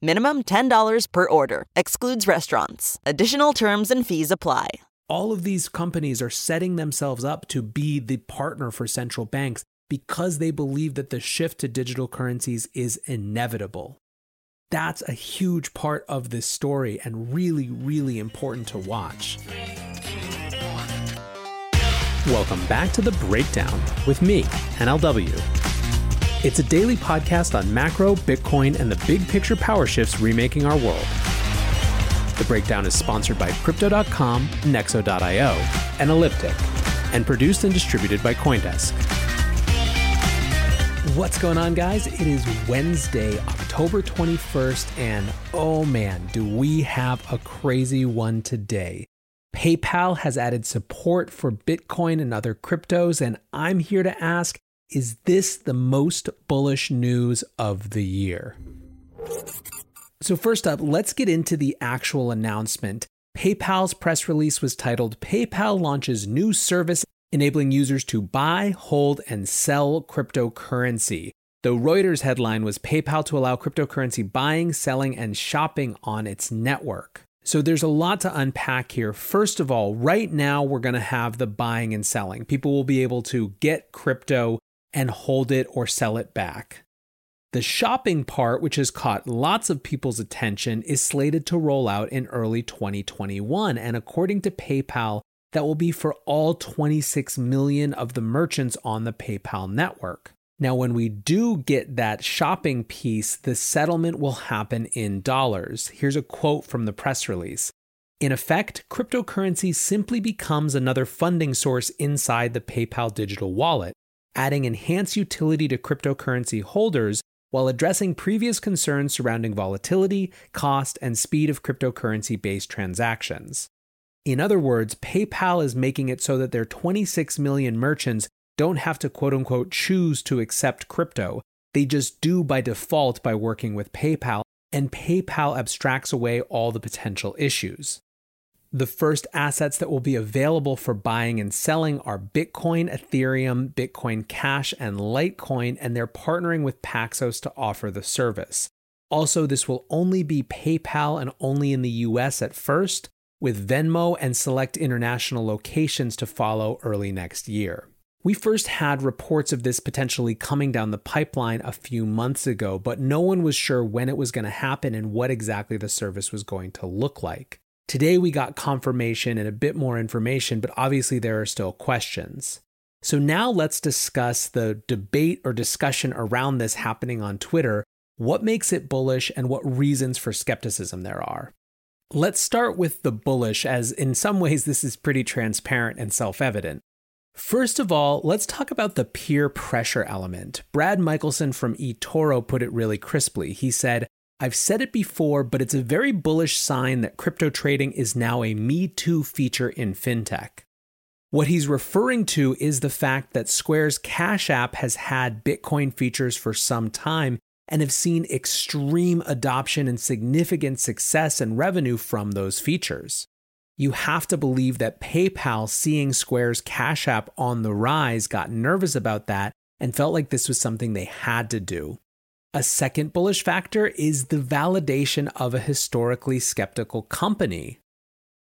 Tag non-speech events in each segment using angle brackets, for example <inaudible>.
Minimum $10 per order. Excludes restaurants. Additional terms and fees apply. All of these companies are setting themselves up to be the partner for central banks because they believe that the shift to digital currencies is inevitable. That's a huge part of this story and really, really important to watch. Welcome back to The Breakdown with me, NLW. It's a daily podcast on macro, Bitcoin, and the big picture power shifts remaking our world. The breakdown is sponsored by Crypto.com, Nexo.io, and Elliptic, and produced and distributed by Coindesk. What's going on, guys? It is Wednesday, October 21st, and oh man, do we have a crazy one today. PayPal has added support for Bitcoin and other cryptos, and I'm here to ask is this the most bullish news of the year? So, first up, let's get into the actual announcement. PayPal's press release was titled PayPal launches new service enabling users to buy, hold, and sell cryptocurrency. The Reuters headline was PayPal to allow cryptocurrency buying, selling, and shopping on its network. So there's a lot to unpack here. First of all, right now we're going to have the buying and selling. People will be able to get crypto and hold it or sell it back. The shopping part, which has caught lots of people's attention, is slated to roll out in early 2021. And according to PayPal, that will be for all 26 million of the merchants on the PayPal network. Now, when we do get that shopping piece, the settlement will happen in dollars. Here's a quote from the press release. In effect, cryptocurrency simply becomes another funding source inside the PayPal digital wallet adding enhanced utility to cryptocurrency holders while addressing previous concerns surrounding volatility, cost, and speed of cryptocurrency based transactions. In other words, PayPal is making it so that their 26 million merchants don't have to quote unquote choose to accept crypto. They just do by default by working with PayPal, and PayPal abstracts away all the potential issues. The first assets that will be available for buying and selling are Bitcoin, Ethereum, Bitcoin Cash, and Litecoin, and they're partnering with Paxos to offer the service. Also, this will only be PayPal and only in the US at first, with Venmo and select international locations to follow early next year. We first had reports of this potentially coming down the pipeline a few months ago, but no one was sure when it was going to happen and what exactly the service was going to look like. Today we got confirmation and a bit more information, but obviously there are still questions. So now let's discuss the debate or discussion around this happening on Twitter. What makes it bullish and what reasons for skepticism there are? Let's start with the bullish, as in some ways this is pretty transparent and self evident. First of all, let's talk about the peer pressure element. Brad Michelson from eToro put it really crisply. He said, I've said it before, but it's a very bullish sign that crypto trading is now a Me Too feature in fintech. What he's referring to is the fact that Square's Cash App has had Bitcoin features for some time and have seen extreme adoption and significant success and revenue from those features. You have to believe that PayPal, seeing Square's Cash App on the rise, got nervous about that and felt like this was something they had to do. A second bullish factor is the validation of a historically skeptical company.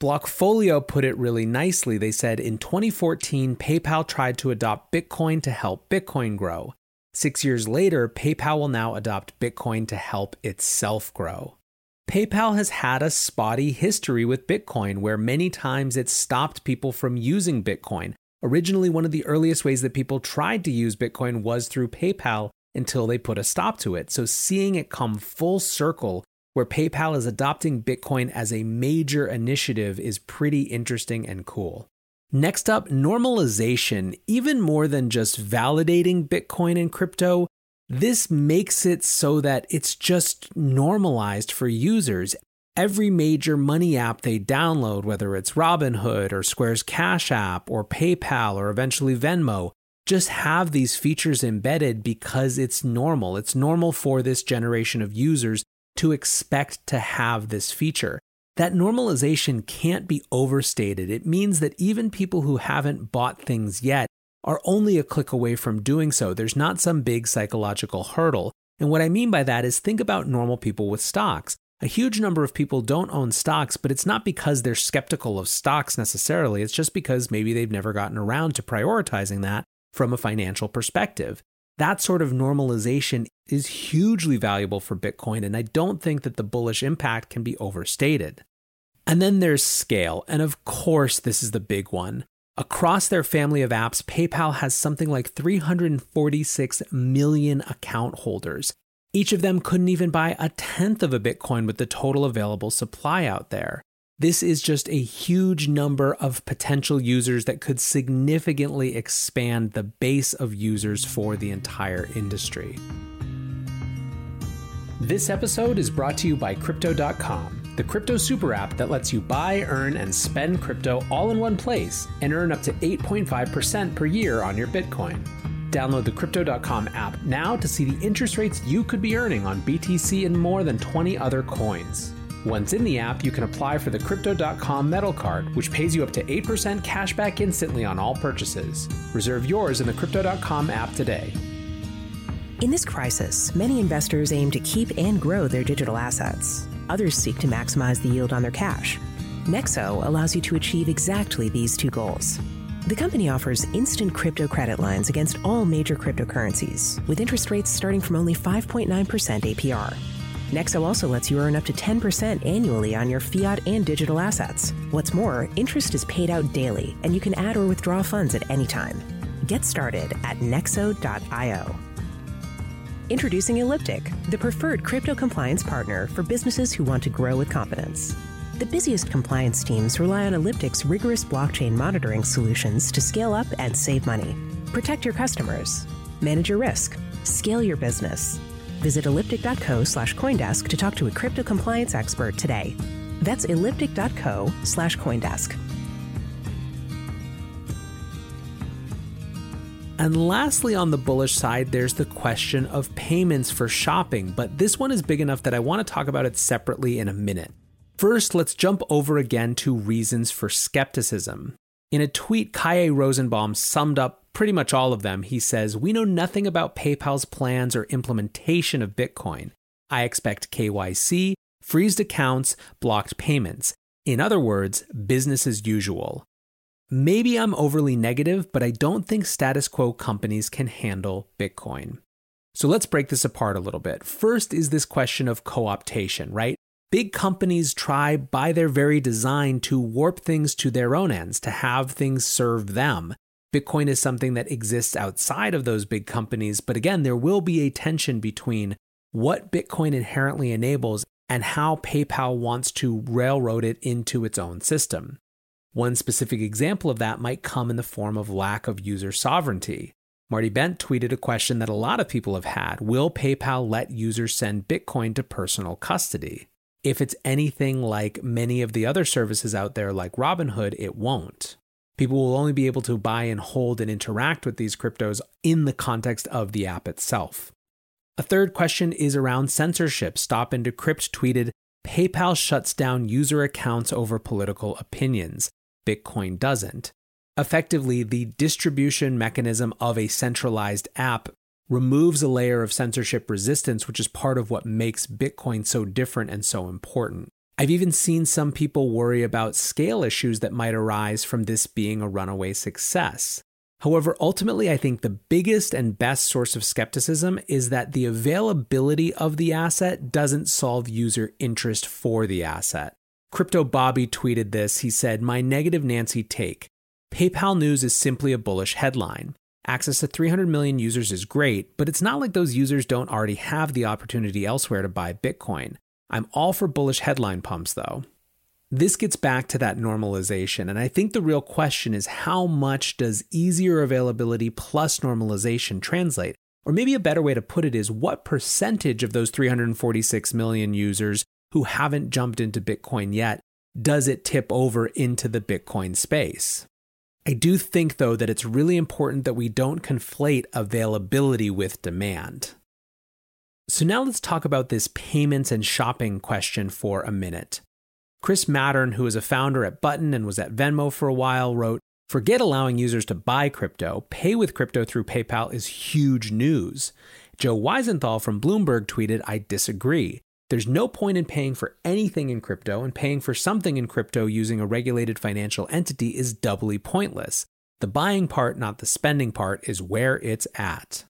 Blockfolio put it really nicely. They said in 2014, PayPal tried to adopt Bitcoin to help Bitcoin grow. Six years later, PayPal will now adopt Bitcoin to help itself grow. PayPal has had a spotty history with Bitcoin where many times it stopped people from using Bitcoin. Originally, one of the earliest ways that people tried to use Bitcoin was through PayPal until they put a stop to it. So, seeing it come full circle where PayPal is adopting Bitcoin as a major initiative is pretty interesting and cool. Next up, normalization. Even more than just validating Bitcoin and crypto, this makes it so that it's just normalized for users. Every major money app they download, whether it's Robinhood or Square's Cash App or PayPal or eventually Venmo, just have these features embedded because it's normal. It's normal for this generation of users to expect to have this feature. That normalization can't be overstated. It means that even people who haven't bought things yet are only a click away from doing so. There's not some big psychological hurdle. And what I mean by that is think about normal people with stocks. A huge number of people don't own stocks, but it's not because they're skeptical of stocks necessarily. It's just because maybe they've never gotten around to prioritizing that from a financial perspective. That sort of normalization is hugely valuable for Bitcoin, and I don't think that the bullish impact can be overstated. And then there's scale, and of course, this is the big one. Across their family of apps, PayPal has something like 346 million account holders. Each of them couldn't even buy a tenth of a Bitcoin with the total available supply out there. This is just a huge number of potential users that could significantly expand the base of users for the entire industry. This episode is brought to you by Crypto.com the crypto super app that lets you buy, earn, and spend crypto all in one place and earn up to 8.5% per year on your Bitcoin. Download the Crypto.com app now to see the interest rates you could be earning on BTC and more than 20 other coins. Once in the app, you can apply for the Crypto.com Metal Card, which pays you up to 8% cash back instantly on all purchases. Reserve yours in the Crypto.com app today. In this crisis, many investors aim to keep and grow their digital assets. Others seek to maximize the yield on their cash. Nexo allows you to achieve exactly these two goals. The company offers instant crypto credit lines against all major cryptocurrencies, with interest rates starting from only 5.9% APR. Nexo also lets you earn up to 10% annually on your fiat and digital assets. What's more, interest is paid out daily, and you can add or withdraw funds at any time. Get started at nexo.io. Introducing Elliptic, the preferred crypto compliance partner for businesses who want to grow with confidence. The busiest compliance teams rely on Elliptic's rigorous blockchain monitoring solutions to scale up and save money. Protect your customers, manage your risk, scale your business. Visit elliptic.co slash Coindesk to talk to a crypto compliance expert today. That's elliptic.co slash Coindesk. And lastly, on the bullish side, there's the question of payments for shopping, but this one is big enough that I want to talk about it separately in a minute. First, let's jump over again to reasons for skepticism. In a tweet, Kaye Rosenbaum summed up pretty much all of them. He says, We know nothing about PayPal's plans or implementation of Bitcoin. I expect KYC, freezed accounts, blocked payments. In other words, business as usual. Maybe I'm overly negative, but I don't think status quo companies can handle Bitcoin. So let's break this apart a little bit. First is this question of co optation, right? Big companies try by their very design to warp things to their own ends, to have things serve them. Bitcoin is something that exists outside of those big companies, but again, there will be a tension between what Bitcoin inherently enables and how PayPal wants to railroad it into its own system. One specific example of that might come in the form of lack of user sovereignty. Marty Bent tweeted a question that a lot of people have had Will PayPal let users send Bitcoin to personal custody? If it's anything like many of the other services out there, like Robinhood, it won't. People will only be able to buy and hold and interact with these cryptos in the context of the app itself. A third question is around censorship. Stop and Decrypt tweeted PayPal shuts down user accounts over political opinions. Bitcoin doesn't. Effectively, the distribution mechanism of a centralized app removes a layer of censorship resistance, which is part of what makes Bitcoin so different and so important. I've even seen some people worry about scale issues that might arise from this being a runaway success. However, ultimately, I think the biggest and best source of skepticism is that the availability of the asset doesn't solve user interest for the asset. Crypto Bobby tweeted this. He said, My negative Nancy take. PayPal news is simply a bullish headline. Access to 300 million users is great, but it's not like those users don't already have the opportunity elsewhere to buy Bitcoin. I'm all for bullish headline pumps, though. This gets back to that normalization, and I think the real question is how much does easier availability plus normalization translate? Or maybe a better way to put it is what percentage of those 346 million users who haven't jumped into Bitcoin yet does it tip over into the Bitcoin space? I do think, though, that it's really important that we don't conflate availability with demand. So, now let's talk about this payments and shopping question for a minute. Chris Maddern, who is a founder at Button and was at Venmo for a while, wrote Forget allowing users to buy crypto. Pay with crypto through PayPal is huge news. Joe Weisenthal from Bloomberg tweeted, I disagree. There's no point in paying for anything in crypto, and paying for something in crypto using a regulated financial entity is doubly pointless. The buying part, not the spending part, is where it's at.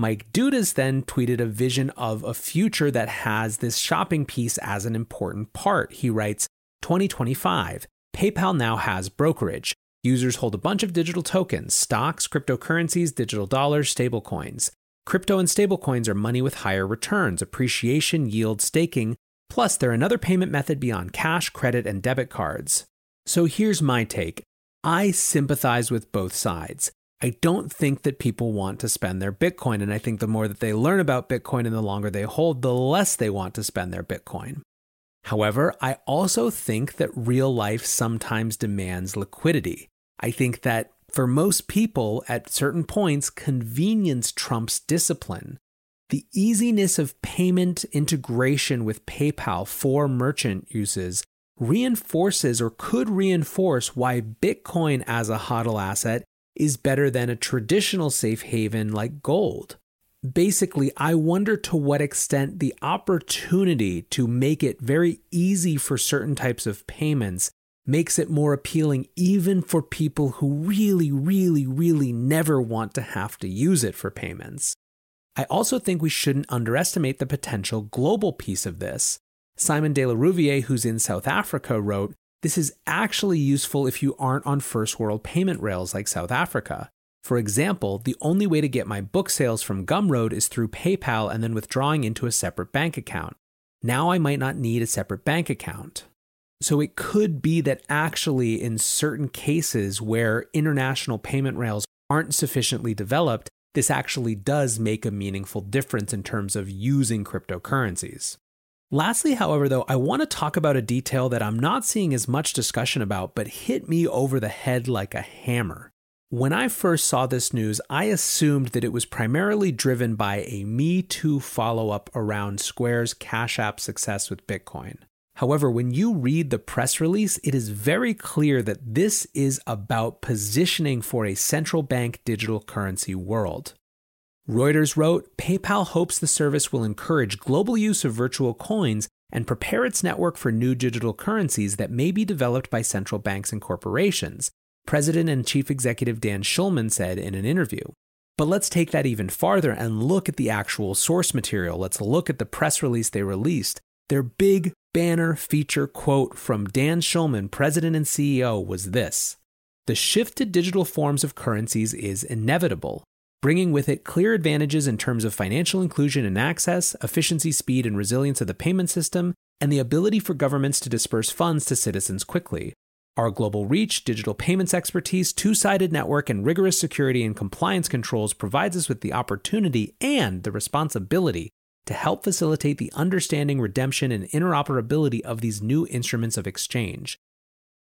Mike Dudas then tweeted a vision of a future that has this shopping piece as an important part. He writes, 2025. PayPal now has brokerage. Users hold a bunch of digital tokens, stocks, cryptocurrencies, digital dollars, stablecoins. Crypto and stablecoins are money with higher returns, appreciation, yield, staking, plus they're another payment method beyond cash, credit, and debit cards. So here's my take I sympathize with both sides. I don't think that people want to spend their Bitcoin, and I think the more that they learn about Bitcoin and the longer they hold, the less they want to spend their Bitcoin. However, I also think that real life sometimes demands liquidity. I think that for most people, at certain points, convenience trumps discipline. The easiness of payment integration with PayPal for merchant uses reinforces or could reinforce why Bitcoin as a HODL asset is better than a traditional safe haven like gold basically, I wonder to what extent the opportunity to make it very easy for certain types of payments makes it more appealing even for people who really, really, really never want to have to use it for payments. I also think we shouldn't underestimate the potential global piece of this. Simon de la Rouviere, who's in South Africa, wrote, This is actually useful if you aren't on first world payment rails like South Africa. For example, the only way to get my book sales from Gumroad is through PayPal and then withdrawing into a separate bank account. Now I might not need a separate bank account. So it could be that actually, in certain cases where international payment rails aren't sufficiently developed, this actually does make a meaningful difference in terms of using cryptocurrencies. Lastly, however, though, I want to talk about a detail that I'm not seeing as much discussion about, but hit me over the head like a hammer. When I first saw this news, I assumed that it was primarily driven by a Me Too follow up around Square's Cash App success with Bitcoin. However, when you read the press release, it is very clear that this is about positioning for a central bank digital currency world. Reuters wrote PayPal hopes the service will encourage global use of virtual coins and prepare its network for new digital currencies that may be developed by central banks and corporations, President and Chief Executive Dan Schulman said in an interview. But let's take that even farther and look at the actual source material. Let's look at the press release they released. Their big banner feature quote from Dan Schulman, President and CEO, was this The shift to digital forms of currencies is inevitable, bringing with it clear advantages in terms of financial inclusion and access, efficiency, speed, and resilience of the payment system, and the ability for governments to disperse funds to citizens quickly. Our global reach, digital payments expertise, two sided network, and rigorous security and compliance controls provides us with the opportunity and the responsibility to help facilitate the understanding, redemption, and interoperability of these new instruments of exchange.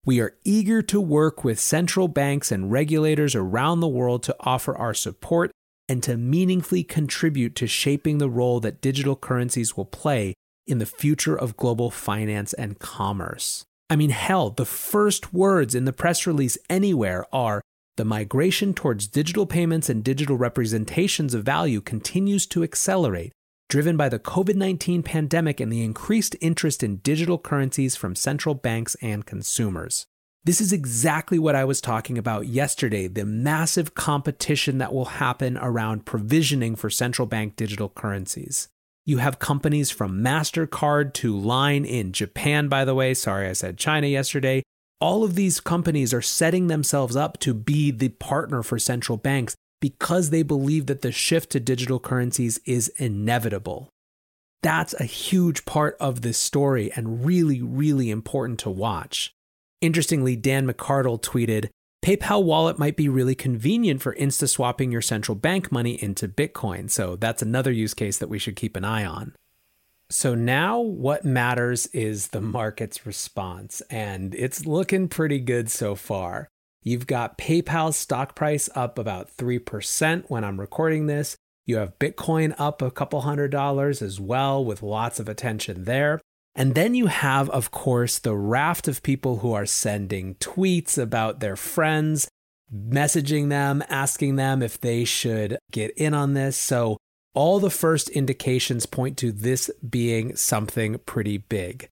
We are eager to work with central banks and regulators around the world to offer our support and to meaningfully contribute to shaping the role that digital currencies will play in the future of global finance and commerce. I mean, hell, the first words in the press release anywhere are the migration towards digital payments and digital representations of value continues to accelerate, driven by the COVID 19 pandemic and the increased interest in digital currencies from central banks and consumers. This is exactly what I was talking about yesterday the massive competition that will happen around provisioning for central bank digital currencies. You have companies from MasterCard to Line in Japan, by the way. Sorry, I said China yesterday. All of these companies are setting themselves up to be the partner for central banks because they believe that the shift to digital currencies is inevitable. That's a huge part of this story and really, really important to watch. Interestingly, Dan McArdle tweeted PayPal wallet might be really convenient for insta swapping your central bank money into Bitcoin. So that's another use case that we should keep an eye on. So now what matters is the market's response, and it's looking pretty good so far. You've got PayPal's stock price up about 3% when I'm recording this. You have Bitcoin up a couple hundred dollars as well, with lots of attention there. And then you have, of course, the raft of people who are sending tweets about their friends, messaging them, asking them if they should get in on this. So all the first indications point to this being something pretty big.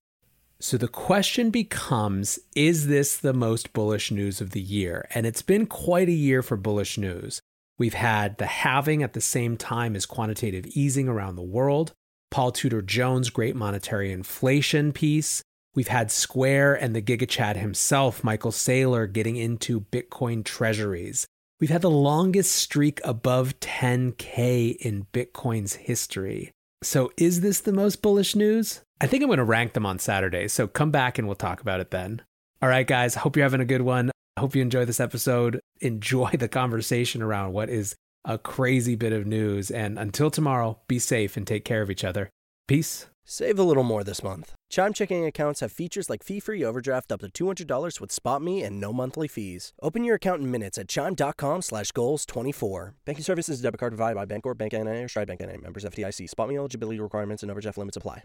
So the question becomes is this the most bullish news of the year? And it's been quite a year for bullish news. We've had the halving at the same time as quantitative easing around the world, Paul Tudor Jones' great monetary inflation piece. We've had Square and the GigaChad himself, Michael Saylor, getting into Bitcoin treasuries. We've had the longest streak above 10K in Bitcoin's history. So, is this the most bullish news? I think I'm going to rank them on Saturday. So, come back and we'll talk about it then. All right, guys, hope you're having a good one. I hope you enjoy this episode. <laughs> Enjoy the conversation around what is a crazy bit of news. And until tomorrow, be safe and take care of each other. Peace. Save a little more this month. Chime checking accounts have features like fee-free overdraft up to $200 with SpotMe and no monthly fees. Open your account in minutes at chime.com slash goals 24. Banking services debit card provided by Bancorp, Bank N.A. or Stride Bank N.A. Members FDIC. SpotMe eligibility requirements and overdraft limits apply.